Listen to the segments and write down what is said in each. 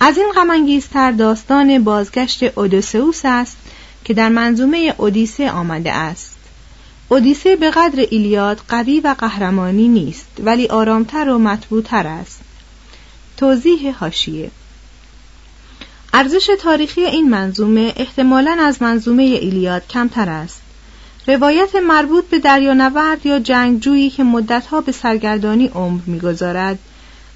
از این غمانگیزتر داستان بازگشت اودوسئوس است که در منظومه اودیسه آمده است. اودیسه به قدر ایلیاد قوی و قهرمانی نیست ولی آرامتر و مطبوعتر است. توضیح هاشیه ارزش تاریخی این منظومه احتمالاً از منظومه ایلیاد کمتر است. روایت مربوط به دریانورد یا جنگجویی که مدتها به سرگردانی عمر می‌گذارد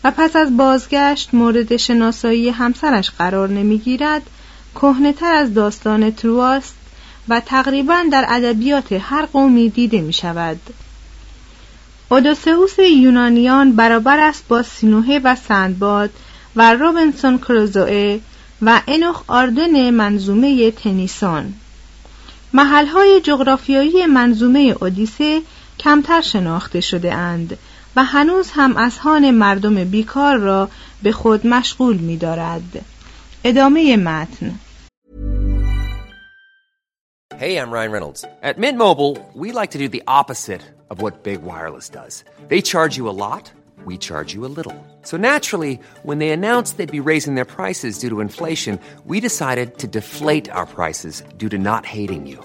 و پس از بازگشت مورد شناسایی همسرش قرار نمی‌گیرد کهنهتر از داستان ترواست و تقریبا در ادبیات هر قومی دیده می شود. اودوسئوس یونانیان برابر است با سینوهه و سندباد و روبنسون کروزوئه و انوخ آردن منظومه تنیسون محلهای جغرافیایی منظومه اودیسه کمتر شناخته شده اند و هنوز هم اذهان مردم بیکار را به خود مشغول می دارد. ادامه متن Hey, I'm Ryan Reynolds. At Mint Mobile, we like to do the opposite of what Big Wireless does. They charge you a lot, we charge you a little. So naturally, when they announced they'd be raising their prices due to inflation, we decided to deflate our prices due to not hating you.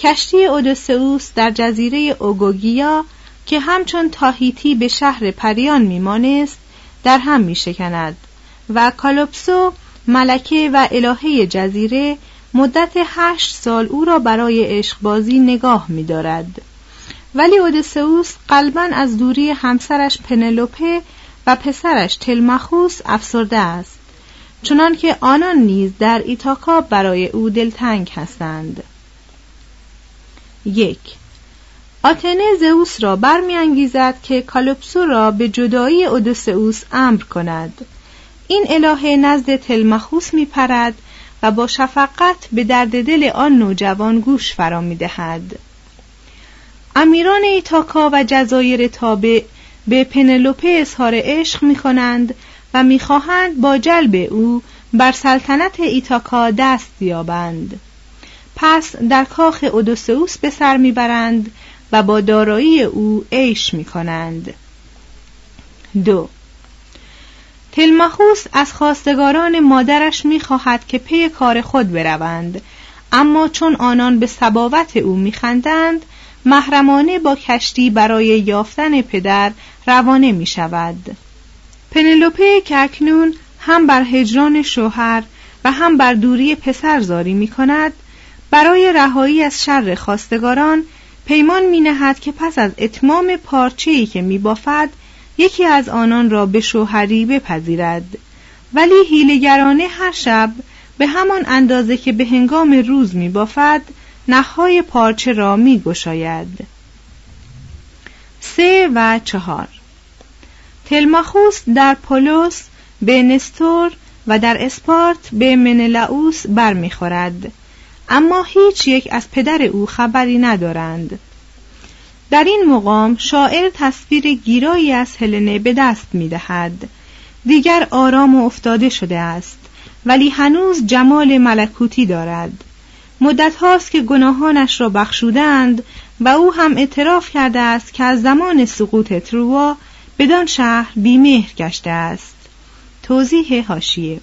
کشتی اودوسئوس در جزیره اوگوگیا که همچون تاهیتی به شهر پریان میمانست در هم میشکند و کالوپسو ملکه و الهه جزیره مدت هشت سال او را برای عشقبازی نگاه می‌دارد. ولی اودسئوس قلبا از دوری همسرش پنلوپه و پسرش تلمخوس افسرده است چنان که آنان نیز در ایتاکا برای او دلتنگ هستند یک. آتنه زئوس را برمیانگیزد که کالوپسو را به جدایی اودوسئوس امر کند. این الهه نزد تلمخوس میپرد و با شفقت به درد دل آن نوجوان گوش فرا می‌دهد. امیران ایتاکا و جزایر تابع به پنلوپه اظهار عشق می کنند و می‌خواهند با جلب او بر سلطنت ایتاکا دست یابند. پس در کاخ اودوسئوس به سر می‌برند و با دارایی او عیش می کنند دو تلمخوس از خواستگاران مادرش می‌خواهد که پی کار خود بروند اما چون آنان به سباوت او میخندند محرمانه با کشتی برای یافتن پدر روانه می شود. پنلوپه که اکنون هم بر هجران شوهر و هم بر دوری پسر زاری می کند برای رهایی از شر خواستگاران پیمان می نهد که پس از اتمام پارچه‌ای که می بافد یکی از آنان را به شوهری بپذیرد. ولی هیلگرانه هر شب به همان اندازه که به هنگام روز می بافد نخهای پارچه را می گشاید. سه و چهار. تلماخوس در پولوس به نستور و در اسپارت به منلاوس برمیخورد. اما هیچ یک از پدر او خبری ندارند. در این مقام شاعر تصویر گیرایی از هلنه به دست می دهد. دیگر آرام و افتاده شده است ولی هنوز جمال ملکوتی دارد. مدت هاست که گناهانش را بخشودند و او هم اعتراف کرده است که از زمان سقوط تروا بدان شهر بیمهر گشته است. توضیح هاشیه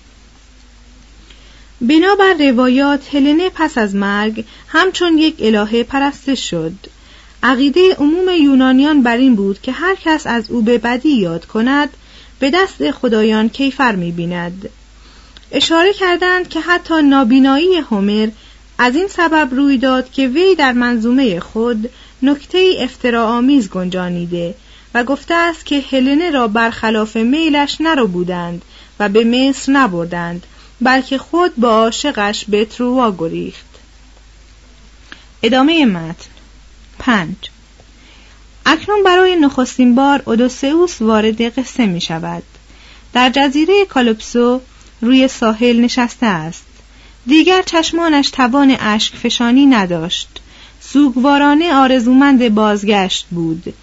بنابر روایات هلنه پس از مرگ همچون یک الهه پرستش شد. عقیده عموم یونانیان بر این بود که هر کس از او به بدی یاد کند به دست خدایان کیفر می‌بیند. اشاره کردند که حتی نابینایی هومر از این سبب روی داد که وی در منظومه خود نکته افتراآمیز گنجانیده و گفته است که هلنه را برخلاف میلش نرو بودند و به مصر نبردند. بلکه خود با عاشقش به تروا گریخت. ادامه متن. پنج. اکنون برای نخستین بار اودوسئوس وارد قصه می شود. در جزیره کالوپسو روی ساحل نشسته است. دیگر چشمانش توان اشک فشانی نداشت. سوگوارانه آرزومند بازگشت بود.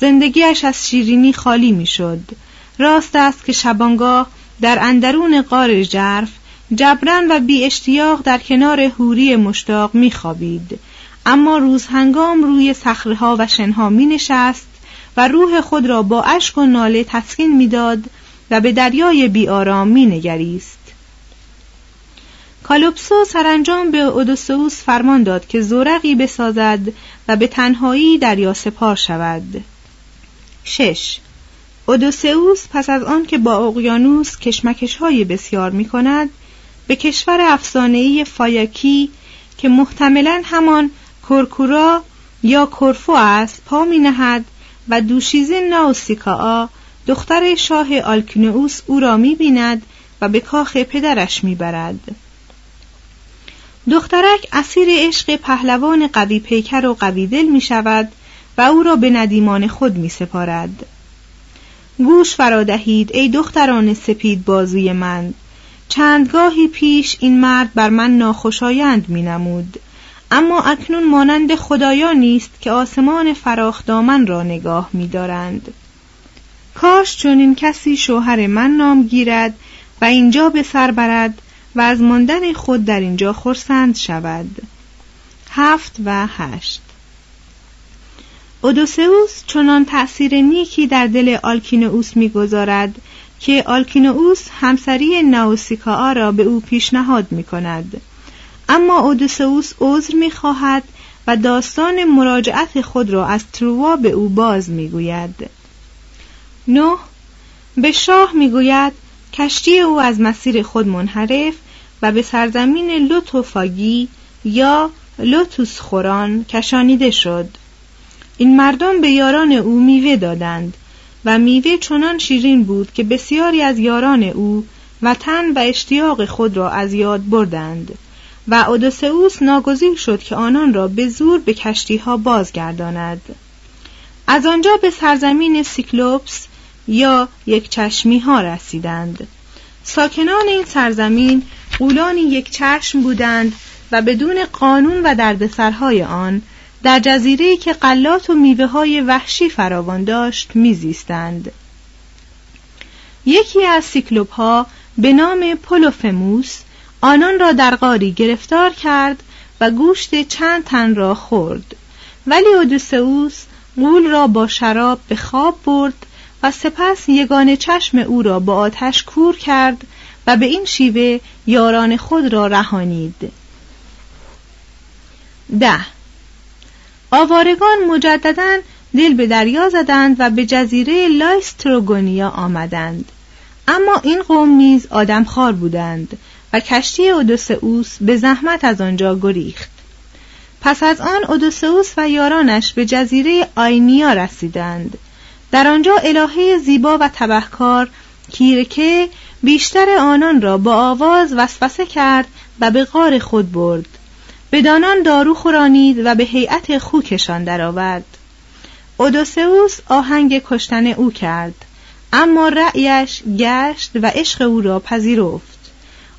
زندگیش از شیرینی خالی می‌شد راست است که شبانگاه در اندرون قار جرف جبران و بی اشتیاق در کنار هوری مشتاق میخوابید اما روز هنگام روی صخره‌ها و شنها می نشست و روح خود را با اشک و ناله تسکین می‌داد و به دریای بیآرام می نگریست. کالوپسو سرانجام به اودوسوس فرمان داد که زورقی بسازد و به تنهایی دریا سپار شود. 6. اودوسئوس پس از آن که با اقیانوس کشمکش های بسیار می کند به کشور افسانه‌ای فایاکی که محتملا همان کورکورا یا کورفو است پا می نهد و دوشیزه ناوسیکا دختر شاه آلکنئوس او را می بیند و به کاخ پدرش می برد. دخترک اسیر عشق پهلوان قوی پیکر و قوی دل می شود و او را به ندیمان خود می سپارد. گوش فرادهید ای دختران سپید بازوی من چندگاهی پیش این مرد بر من ناخوشایند می نمود. اما اکنون مانند خدایان نیست که آسمان فراخ دامن را نگاه می دارند. کاش چنین کسی شوهر من نام گیرد و اینجا به سر برد و از ماندن خود در اینجا خرسند شود. هفت و هشت. اودوسئوس چنان تأثیر نیکی در دل آلکینوس می‌گذارد که آلکینوس همسری ناوسیکا را به او پیشنهاد می کند. اما اودوسئوس عذر می‌خواهد و داستان مراجعت خود را از تروا به او باز می‌گوید. نه به شاه می‌گوید کشتی او از مسیر خود منحرف و به سرزمین لوتوفاگی یا لوتوس خوران کشانیده شد این مردم به یاران او میوه دادند و میوه چنان شیرین بود که بسیاری از یاران او وطن و اشتیاق خود را از یاد بردند و اودوسئوس ناگزیر شد که آنان را به زور به کشتی ها بازگرداند. از آنجا به سرزمین سیکلوپس یا یک چشمی ها رسیدند. ساکنان این سرزمین قولانی یک چشم بودند و بدون قانون و دردسرهای آن در جزیره که قلات و میوه های وحشی فراوان داشت میزیستند. یکی از سیکلوپ ها به نام پولوفموس آنان را در غاری گرفتار کرد و گوشت چند تن را خورد. ولی اودوسئوس قول را با شراب به خواب برد و سپس یگان چشم او را با آتش کور کرد و به این شیوه یاران خود را رهانید. ده. آوارگان مجددا دل به دریا زدند و به جزیره لایستروگونیا آمدند. اما این قوم نیز آدمخوار بودند و کشتی اودوسئوس به زحمت از آنجا گریخت. پس از آن اودوسئوس و یارانش به جزیره آینیا رسیدند. در آنجا الهه زیبا و تبهکار کیرکه بیشتر آنان را با آواز وسوسه کرد و به غار خود برد. بدانان دارو خورانید و به هیئت خوکشان درآورد. اودوسئوس آهنگ کشتن او کرد اما رأیش گشت و عشق او را پذیرفت.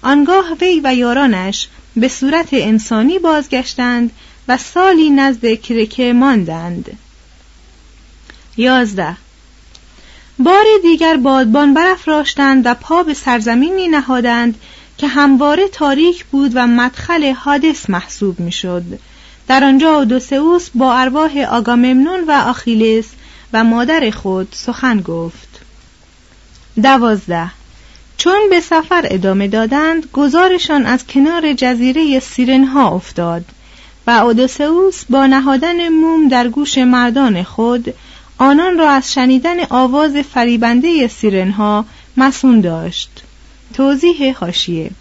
آنگاه وی و یارانش به صورت انسانی بازگشتند و سالی نزد کرکه ماندند. یازده. بار دیگر بادبان برافراشتند و پا به سرزمینی نهادند که همواره تاریک بود و مدخل حادث محسوب می‌شد. در آنجا اودوسئوس با ارواح آگاممنون و آخیلس و مادر خود سخن گفت. دوازده. چون به سفر ادامه دادند گزارشان از کنار جزیره سیرنها افتاد و اودوسئوس با نهادن موم در گوش مردان خود آنان را از شنیدن آواز فریبنده سیرنها مسون داشت. توضیح حاشیه.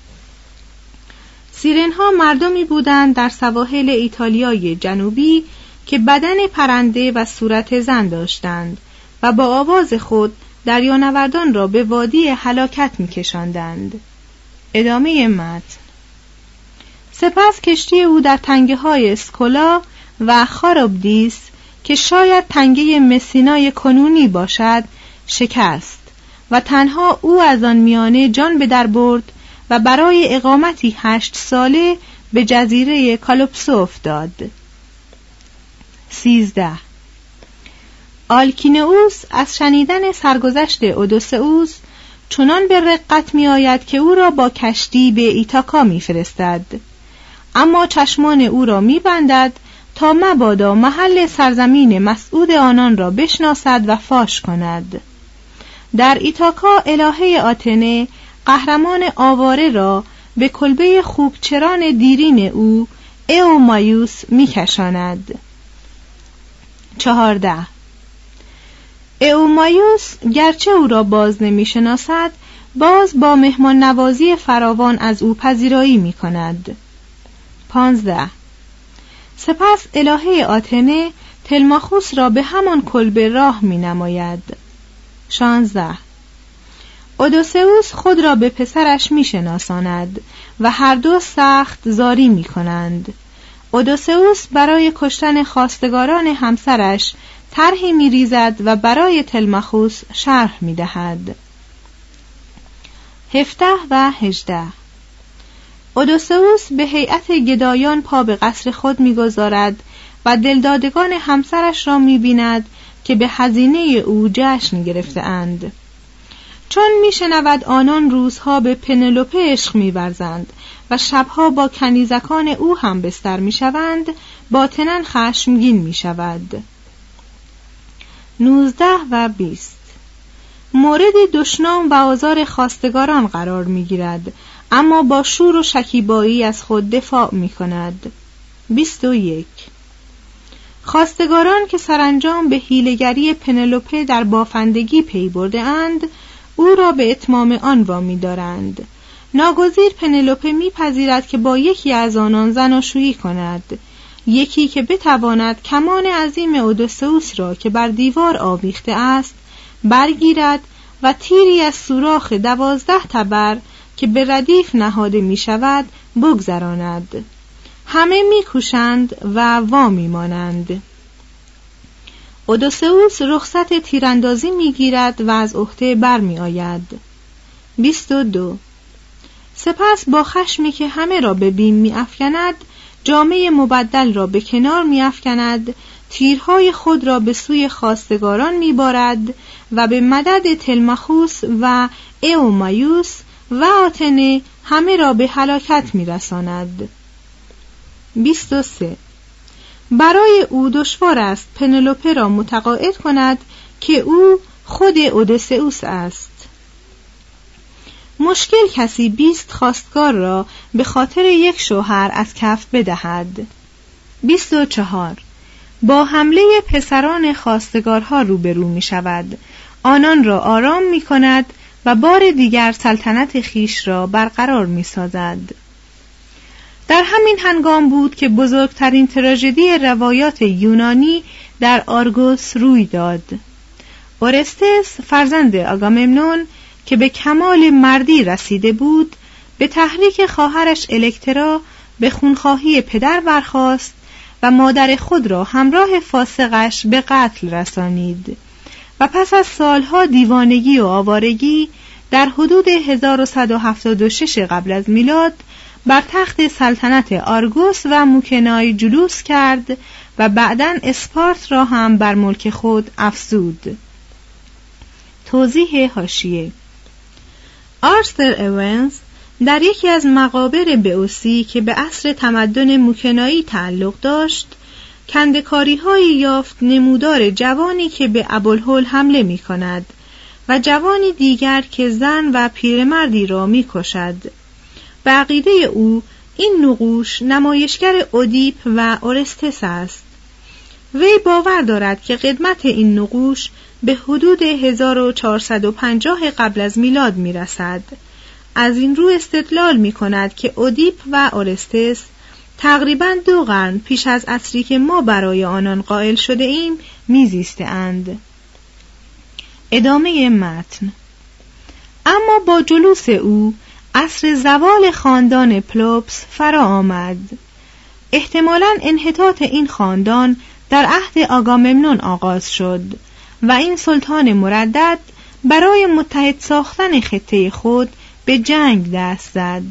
سیرنها مردمی بودند در سواحل ایتالیای جنوبی که بدن پرنده و صورت زن داشتند و با آواز خود دریانوردان را به وادی هلاکت میکشاندند. ادامه متن. سپس کشتی او در تنگه های سکولا و خارابدیس که شاید تنگه مسینای کنونی باشد شکست. و تنها او از آن میانه جان به در برد و برای اقامتی هشت ساله به جزیره کالوپسو افتاد. سیزده. آلکینئوس از شنیدن سرگذشت اودوسئوس چنان به رقت می آید که او را با کشتی به ایتاکا می فرستد. اما چشمان او را می بندد تا مبادا محل سرزمین مسعود آنان را بشناسد و فاش کند. در ایتاکا الهه آتنه قهرمان آواره را به کلبه خوکچران دیرین او ایومایوس میکشاند چهارده ایومایوس گرچه او را باز نمی‌شناسد باز با مهمان نوازی فراوان از او پذیرایی می کند. پانزده سپس الهه آتنه تلماخوس را به همان کلبه راه می نماید. شانزده اودوسئوس خود را به پسرش می شناساند و هر دو سخت زاری می کنند. اودوسئوس برای کشتن خواستگاران همسرش طرحی می ریزد و برای تلمخوس شرح می دهد. هفته و هجده اودوسئوس به هیئت گدایان پا به قصر خود می‌گذارد و دلدادگان همسرش را می‌بیند که به هزینه او جشن گرفته اند. چون میشنود آنان روزها به پنلوپه عشق میورزند و شبها با کنیزکان او هم بستر می‌شوند باطنا خشمگین می‌شود نوزده و بیست مورد دشنام و آزار خواستگاران قرار می‌گیرد اما با شور و شکیبایی از خود دفاع می کند. 21. خواستگاران که سرانجام به هیلگری پنلوپه در بافندگی پی برده اند او را به اتمام آن وامی دارند. ناگزیر پنلوپه میپذیرد که با یکی از آنان زناشویی کند. یکی که بتواند کمان عظیم اودوسئوس را که بر دیوار آویخته است برگیرد و تیری از سوراخ دوازده تبر که به ردیف نهاده می شود بگذراند. همه میکوشند و وا مانند اودوسئوس رخصت تیراندازی می‌گیرد و از عهده برمیآید. 22 سپس با خشمی که همه را به بیم میافکند جامعه مبدل را به کنار میافکند تیرهای خود را به سوی خواستگاران میبارد و به مدد تلمخوس و ایومایوس و آتنه همه را به هلاکت میرساند. 23 برای او دشوار است پنلوپه را متقاعد کند که او خود اودسئوس است. مشکل کسی بیست خواستگار را به خاطر یک شوهر از کف بدهد. بیست و چهار. با حمله پسران خواستگارها روبرو می شود. آنان را آرام می کند و بار دیگر سلطنت خیش را برقرار می سازد. در همین هنگام بود که بزرگترین تراژدی روایات یونانی در آرگوس روی داد. اورستس فرزند آگاممنون که به کمال مردی رسیده بود به تحریک خواهرش الکترا به خونخواهی پدر برخاست و مادر خود را همراه فاسقش به قتل رسانید. و پس از سالها دیوانگی و آوارگی در حدود 1176 قبل از میلاد بر تخت سلطنت آرگوس و موکنای جلوس کرد و بعدا اسپارت را هم بر ملک خود افزود توضیح هاشیه آرستر اونز در یکی از مقابر بئوسی که به عصر تمدن موکنایی تعلق داشت کندکاری های یافت نمودار جوانی که به ابوالهول حمله می کند و جوانی دیگر که زن و پیرمردی را می کشد. به عقیده او این نقوش نمایشگر اودیپ و اورستس است. وی باور دارد که قدمت این نقوش به حدود 1450 قبل از میلاد می رسد. از این رو استدلال می کند که اودیپ و اورستس تقریبا دو قرن پیش از عصری که ما برای آنان قائل شده ایم میزیسته اند. ادامه متن اما با جلوس او عصر زوال خاندان پلوپس فرا آمد. احتمالا انحطاط این خاندان در عهد آگاممنون آغاز شد و این سلطان مردد برای متحد ساختن خطه خود به جنگ دست زد.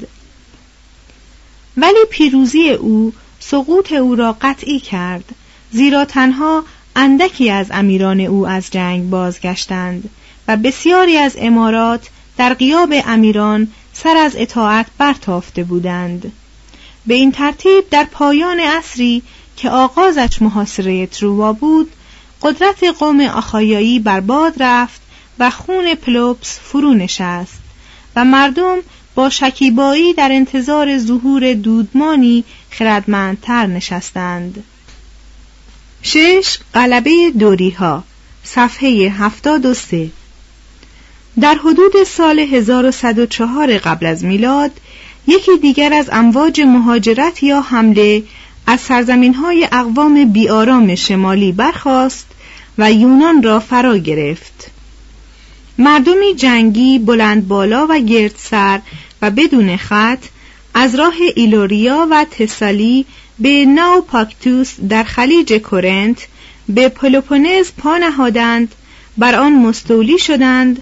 ولی پیروزی او سقوط او را قطعی کرد زیرا تنها اندکی از امیران او از جنگ بازگشتند و بسیاری از امارات در قیاب امیران سر از اطاعت برتافته بودند. به این ترتیب در پایان عصری که آغازش محاصره تروا بود قدرت قوم آخایایی باد رفت و خون پلوپس فرو نشست و مردم با شکیبایی در انتظار ظهور دودمانی خردمندتر نشستند. شش قلبه دوری ها صفحه هفتاد و سه. در حدود سال 1104 قبل از میلاد یکی دیگر از امواج مهاجرت یا حمله از سرزمین های اقوام بیارام شمالی برخاست و یونان را فرا گرفت. مردمی جنگی بلند بالا و گرد سر و بدون خط از راه ایلوریا و تسالی به ناو پاکتوس در خلیج کورنت به پلوپونز پا نهادند بر آن مستولی شدند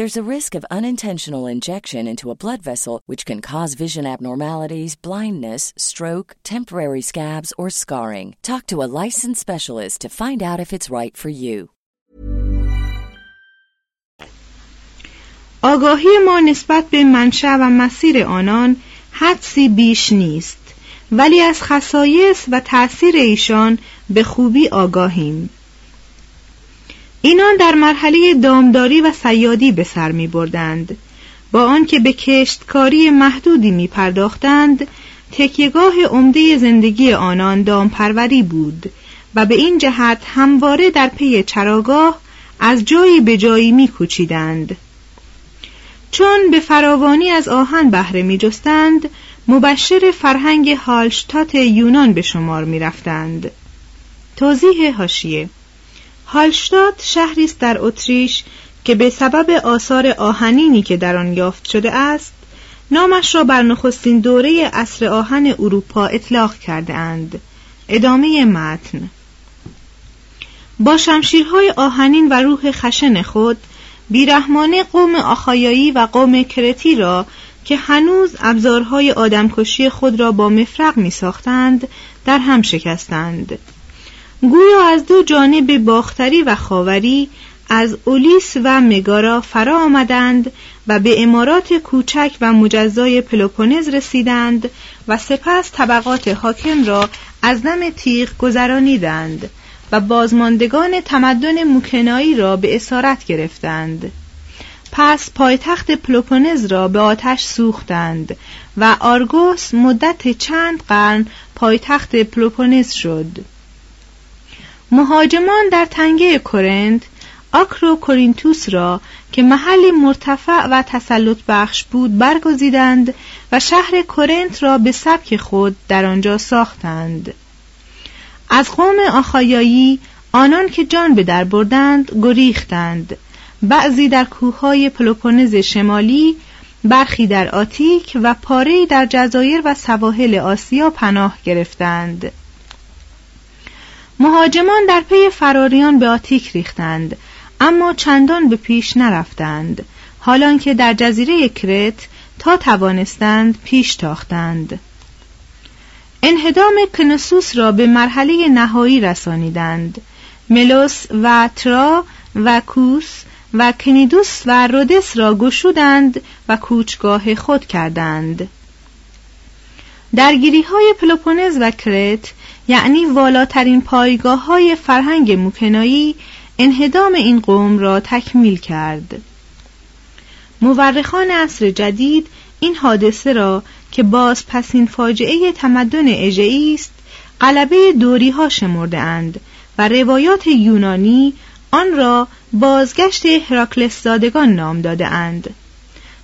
There's a risk of unintentional injection into a blood vessel, which can cause vision abnormalities, blindness, stroke, temporary scabs, or scarring. Talk to a licensed specialist to find out if it's right for you. آگاهی ما نسبت به منشأ و مسیر آنان حدسی بیش نیست ولی از خصایص و تأثیر ایشان به خوبی آگاهیم اینان در مرحله دامداری و سیادی به سر می بردند. با آنکه به کشتکاری محدودی می پرداختند تکیگاه عمده زندگی آنان دامپروری بود و به این جهت همواره در پی چراگاه از جایی به جایی می کوچیدند. چون به فراوانی از آهن بهره می جستند مبشر فرهنگ هالشتات یونان به شمار می رفتند. توضیح هاشیه هالشتات شهری است در اتریش که به سبب آثار آهنینی که در آن یافت شده است نامش را بر نخستین دوره عصر آهن اروپا اطلاق کرده اند. ادامه متن با شمشیرهای آهنین و روح خشن خود بیرحمانه قوم آخایایی و قوم کرتی را که هنوز ابزارهای آدمکشی خود را با مفرق می ساختند در هم شکستند گویا از دو جانب باختری و خاوری از اولیس و مگارا فرا آمدند و به امارات کوچک و مجزای پلوپونز رسیدند و سپس طبقات حاکم را از دم تیغ گذرانیدند و بازماندگان تمدن موکنایی را به اسارت گرفتند. پس پایتخت پلوپونز را به آتش سوختند و آرگوس مدت چند قرن پایتخت پلوپونز شد. مهاجمان در تنگه کرنت آکرو کورینتوس را که محلی مرتفع و تسلط بخش بود برگزیدند و شهر کرنت را به سبک خود در آنجا ساختند. از قوم آخایایی آنان که جان به در بردند گریختند. بعضی در کوههای پلوپونز شمالی برخی در آتیک و پاره‌ای در جزایر و سواحل آسیا پناه گرفتند. مهاجمان در پی فراریان به آتیک ریختند اما چندان به پیش نرفتند حالان که در جزیره کرت تا توانستند پیش تاختند. انهدام کنسوس را به مرحله نهایی رسانیدند. ملوس و ترا و کوس و کنیدوس و رودس را گشودند و کوچگاه خود کردند. درگیری های پلوپونز و کرت یعنی والاترین پایگاه های فرهنگ موکنایی انهدام این قوم را تکمیل کرد. مورخان عصر جدید این حادثه را که باز پسین فاجعه تمدن اژه‌ای است غلبه دوری ها شمرده اند و روایات یونانی آن را بازگشت هراکلس زادگان نام داده اند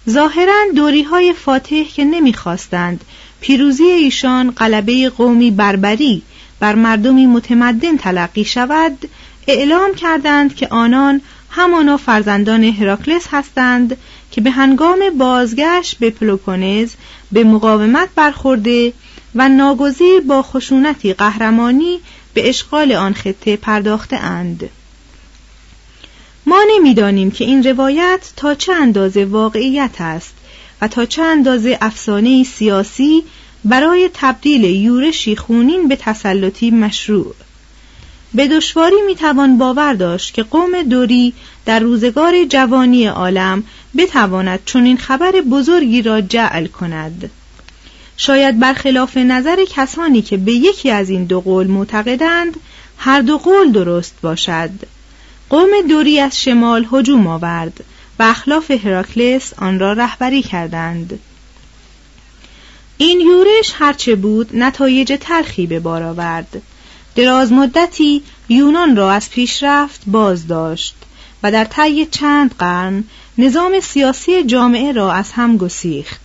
ظاهرا دوری های فاتح که نمی‌خواستند پیروزی ایشان غلبه قومی بربری بر مردمی متمدن تلقی شود اعلام کردند که آنان همانا فرزندان هراکلس هستند که به هنگام بازگشت به پلوپونز به مقاومت برخورده و ناگزیر با خشونتی قهرمانی به اشغال آن خطه پرداخته اند. ما نمی‌دانیم که این روایت تا چه اندازه واقعیت است و تا چه اندازه افسانه سیاسی برای تبدیل یورشی خونین به تسلطی مشروع. به دشواری می‌توان باور داشت که قوم دوری در روزگار جوانی عالم بتواند چنین خبر بزرگی را جعل کند. شاید برخلاف نظر کسانی که به یکی از این دو قول معتقدند هر دو قول درست باشد. قوم دوری از شمال هجوم آورد و اخلاف هراکلس آن را رهبری کردند. این یورش هرچه بود نتایج تلخی به بار آورد. دراز مدتی یونان را از پیشرفت باز داشت و در طی چند قرن نظام سیاسی جامعه را از هم گسیخت.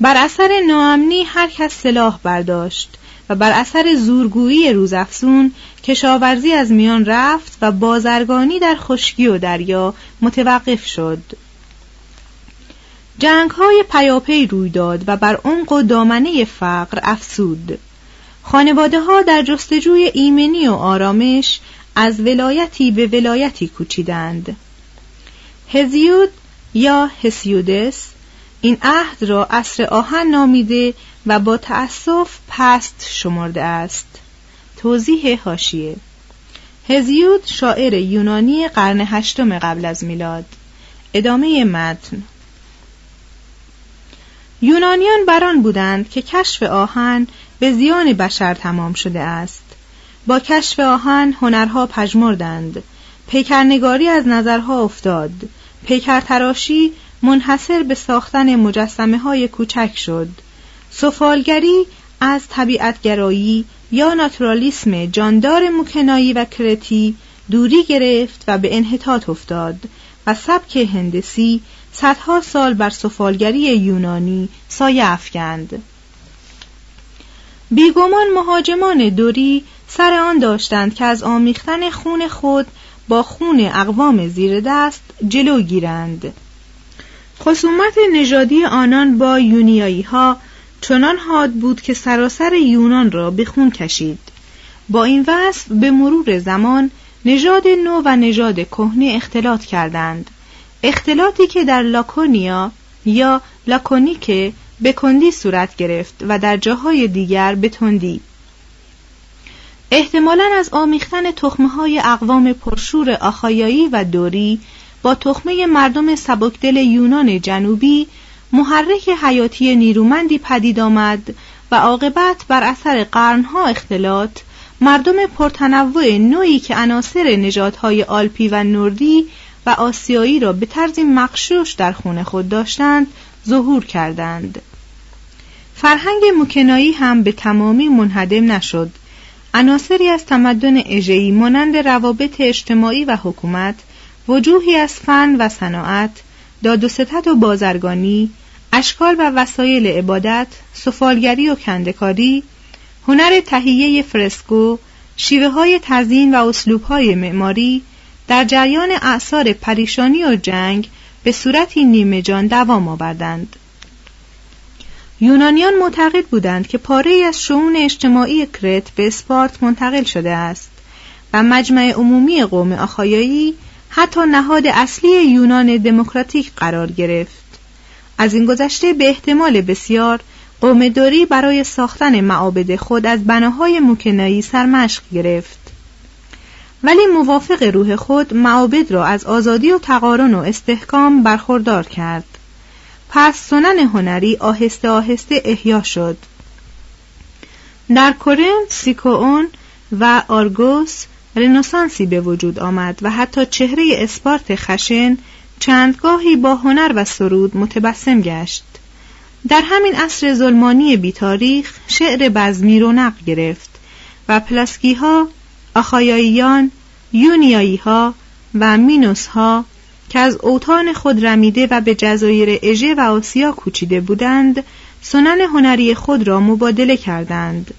بر اثر ناامنی هر کس سلاح برداشت و بر اثر زورگویی روزافزون کشاورزی از میان رفت و بازرگانی در خشکی و دریا متوقف شد. جنگ های پیاپی روی داد و بر عمق و دامنه فقر افسود خانواده ها در جستجوی ایمنی و آرامش از ولایتی به ولایتی کوچیدند. هزیود یا هسیودس این عهد را عصر آهن نامیده و با تأسف پست شمرده است. توضیح هاشیه هزیود شاعر یونانی قرن هشتم قبل از میلاد. ادامه متن. یونانیان بران بودند که کشف آهن به زیان بشر تمام شده است. با کشف آهن هنرها پژمردند. پیکرنگاری از نظرها افتاد. پیکر تراشی منحصر به ساختن مجسمه های کوچک شد. سفالگری از طبیعتگرایی یا ناتورالیسم جاندار موکنایی و کرتی دوری گرفت و به انحطاط افتاد و سبک هندسی صدها سال بر سفالگری یونانی سایه افکند. بیگمان مهاجمان دوری سر آن داشتند که از آمیختن خون خود با خون اقوام زیر دست جلو گیرند. خصومت نژادی آنان با یونیایی ها چنان حاد بود که سراسر یونان را به خون کشید. با این وصف به مرور زمان نژاد نو و نژاد کهنه اختلاط کردند. اختلاطی که در لاکونیا یا لاکونیکه به کندی صورت گرفت و در جاهای دیگر به تندی. احتمالا از آمیختن تخمه های اقوام پرشور آخایایی و دوری با تخمه مردم سبکدل یونان جنوبی محرک حیاتی نیرومندی پدید آمد و عاقبت بر اثر قرنها اختلاط مردم پرتنوع نوعی که عناصر نژادهای آلپی و نوردی و آسیایی را به طرزی مقشوش در خون خود داشتند ظهور کردند. فرهنگ مکنایی هم به تمامی منهدم نشد. عناصری از تمدن اژه‌ای مانند روابط اجتماعی و حکومت وجوهی از فن و صناعت داد و ستد و بازرگانی اشکال و وسایل عبادت سفالگری و کندکاری هنر تهیه فرسکو شیوه های تزیین و اسلوب های معماری در جریان اعثار پریشانی و جنگ به صورتی نیمه جان دوام آوردند. یونانیان معتقد بودند که پاره از شعون اجتماعی کرت به اسپارت منتقل شده است و مجمع عمومی قوم آخایایی حتی نهاد اصلی یونان دموکراتیک قرار گرفت. از این گذشته به احتمال بسیار قوم دوری برای ساختن معابد خود از بناهای مکنایی سرمشق گرفت. ولی موافق روح خود معابد را از آزادی و تقارن و استحکام برخوردار کرد. پس سنن هنری آهسته آهسته احیا شد. در کورنت سیکوون و آرگوس رنسانسی به وجود آمد و حتی چهره اسپارت خشن چندگاهی با هنر و سرود متبسم گشت. در همین عصر ظلمانی بیتاریخ شعر بزمی رونق گرفت و پلاسکی ها آخایاییان یونیایی ها و مینوس ها که از اوتان خود رمیده و به جزایر اژه و آسیا کوچیده بودند سنن هنری خود را مبادله کردند.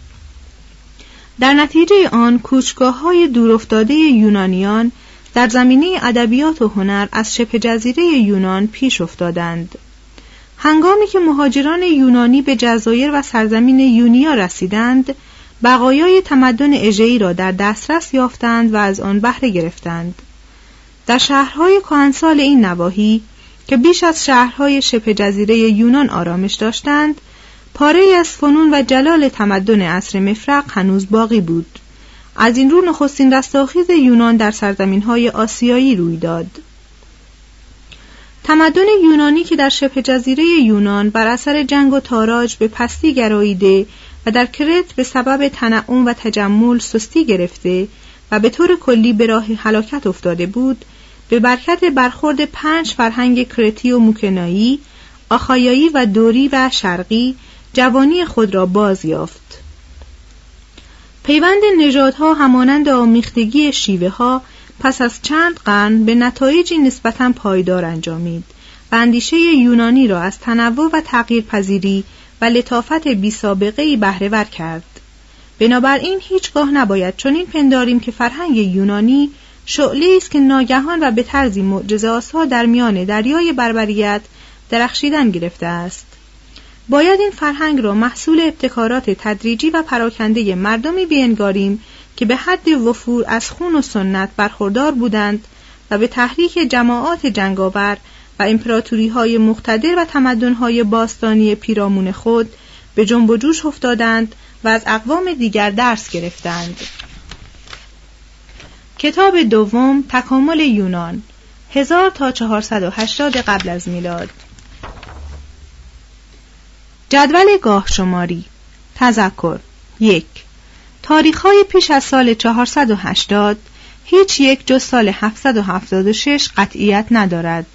در نتیجه آن کوچگاه های دورافتاده یونانیان در زمینه ادبیات و هنر از شبه جزیره یونان پیش افتادند. هنگامی که مهاجران یونانی به جزایر و سرزمین یونیا رسیدند بقایای تمدن اژه‌ای را در دسترس یافتند و از آن بهره گرفتند. در شهرهای کهنسال این نواحی که بیش از شهرهای شبه جزیره یونان آرامش داشتند پاره از فنون و جلال تمدن عصر مفرق هنوز باقی بود. از این رو نخستین رستاخیز یونان در سرزمین های آسیایی روی داد. تمدن یونانی که در شبه جزیره یونان بر اثر جنگ و تاراج به پستی گراییده و در کرت به سبب تنعم و تجمل سستی گرفته و به طور کلی به راه هلاکت افتاده بود به برکت برخورد پنج فرهنگ کرتی و موکنایی آخایایی و دوری و شرقی جوانی خود را باز یافت. پیوند نژادها همانند آمیختگی شیوه ها پس از چند قرن به نتایجی نسبتا پایدار انجامید و اندیشه یونانی را از تنوع و تغییر پذیری و لطافت بی سابقه بهره کرد. بنابراین هیچگاه نباید چنین پنداریم که فرهنگ یونانی شعله است که ناگهان و به طرزی معجزه در میان دریای بربریت درخشیدن گرفته است. باید این فرهنگ را محصول ابتکارات تدریجی و پراکنده مردمی بینگاریم که به حد وفور از خون و سنت برخوردار بودند و به تحریک جماعات جنگاور و امپراتوری های مقتدر و تمدن های باستانی پیرامون خود به جنب و جوش افتادند و از اقوام دیگر درس گرفتند. کتاب دوم تکامل یونان هزار تا چهارصد قبل از میلاد. جدول گاه شماری تذکر یک. تاریخ های پیش از سال 480 هیچ یک جز سال 776 قطعیت ندارد.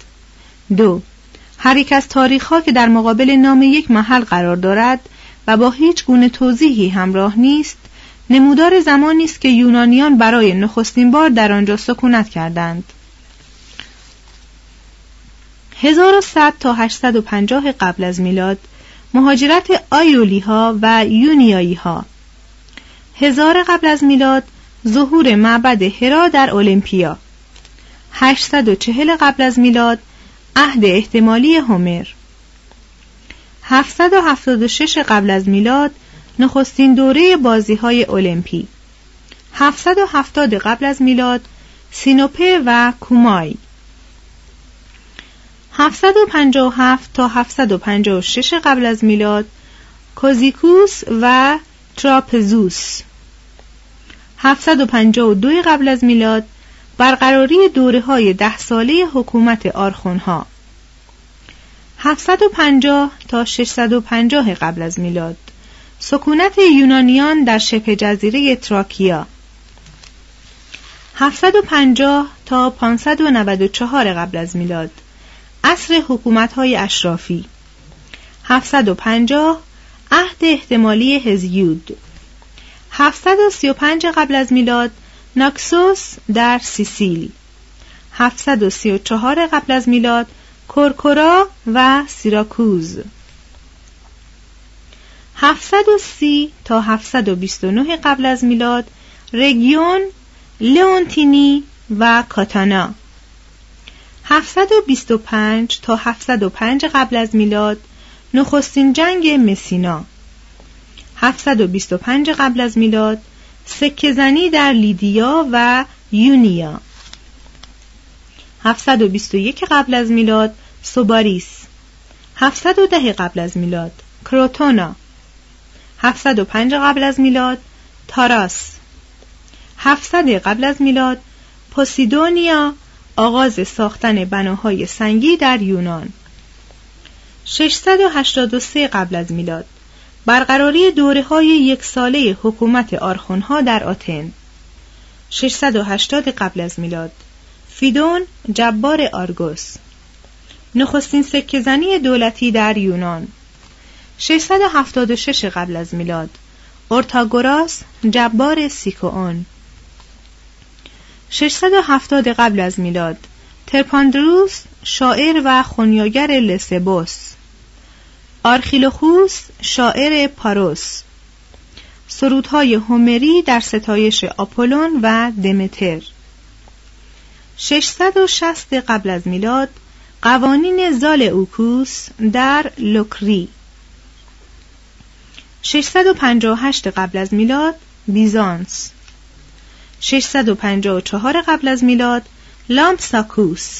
دو. هر یک از تاریخ ها که در مقابل نام یک محل قرار دارد و با هیچ گونه توضیحی همراه نیست نمودار زمانی است که یونانیان برای نخستین بار در آنجا سکونت کردند. 1100 تا 850 قبل از میلاد مهاجرت آیولی ها و یونیایی ها هزار قبل از میلاد ظهور معبد هرا در اولمپیا. 840 قبل از میلاد عهد احتمالی هومر. 776 قبل از میلاد نخستین دوره بازی های المپی 770 قبل از میلاد سینوپه و کومای. 757 تا 756 قبل از میلاد کوزیکوس و تراپزوس. 752 قبل از میلاد برقراری دوره های ده ساله حکومت آرخون ها 750 تا 650 قبل از میلاد. سکونت یونانیان در شبه جزیره تراکیا. 750 تا 594 قبل از میلاد. عصر حکومت های اشرافی 750 عهد احتمالی هزیود 735 قبل از میلاد ناکسوس در سیسیل 734 قبل از میلاد کورکورا و سیراکوز. 730 تا 729 قبل از میلاد رگیون لئونتینی و کاتانا. 725 تا 705 قبل از میلاد نخستین جنگ مسینا. 725 قبل از میلاد سکه زنی در لیدیا و یونیا. 721 قبل از میلاد سوباریس. 710 قبل از میلاد کروتونا. 705 قبل از میلاد تاراس. 700 قبل از میلاد پوسیدونیا آغاز ساختن بناهای سنگی در یونان. 683 قبل از میلاد. برقراری دوره های یک ساله حکومت آرخونها در آتن. 680 قبل از میلاد. فیدون جبار آرگوس. نخستین سکه زنی دولتی در یونان. 676 قبل از میلاد. اورتاگوراس جبار سیکوون 670 قبل از میلاد. ترپاندروس شاعر و خونیاگر لسبوس. آرخیلوخوس شاعر پاروس. سرودهای هومری در ستایش آپولون و دمتر. 660 قبل از میلاد قوانین زال اوکوس در لوکری. 658 قبل از میلاد بیزانس. 654 قبل از میلاد لامپساکوس.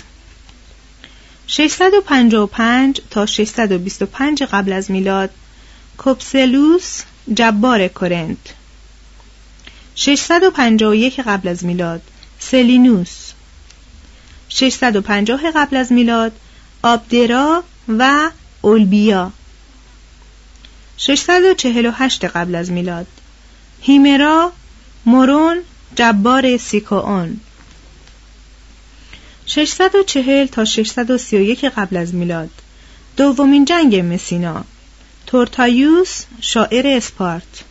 655 تا 625 قبل از میلاد. کوپسلوس جبار کرنت 651 قبل از میلاد. سلینوس. 650 قبل از میلاد. آبدرا و اولبیا. 648 قبل از میلاد. هیمرا مورون جبار سیکوون 640 تا 631 قبل از میلاد. دومین جنگ مسینا. تورتایوس شاعر اسپارت.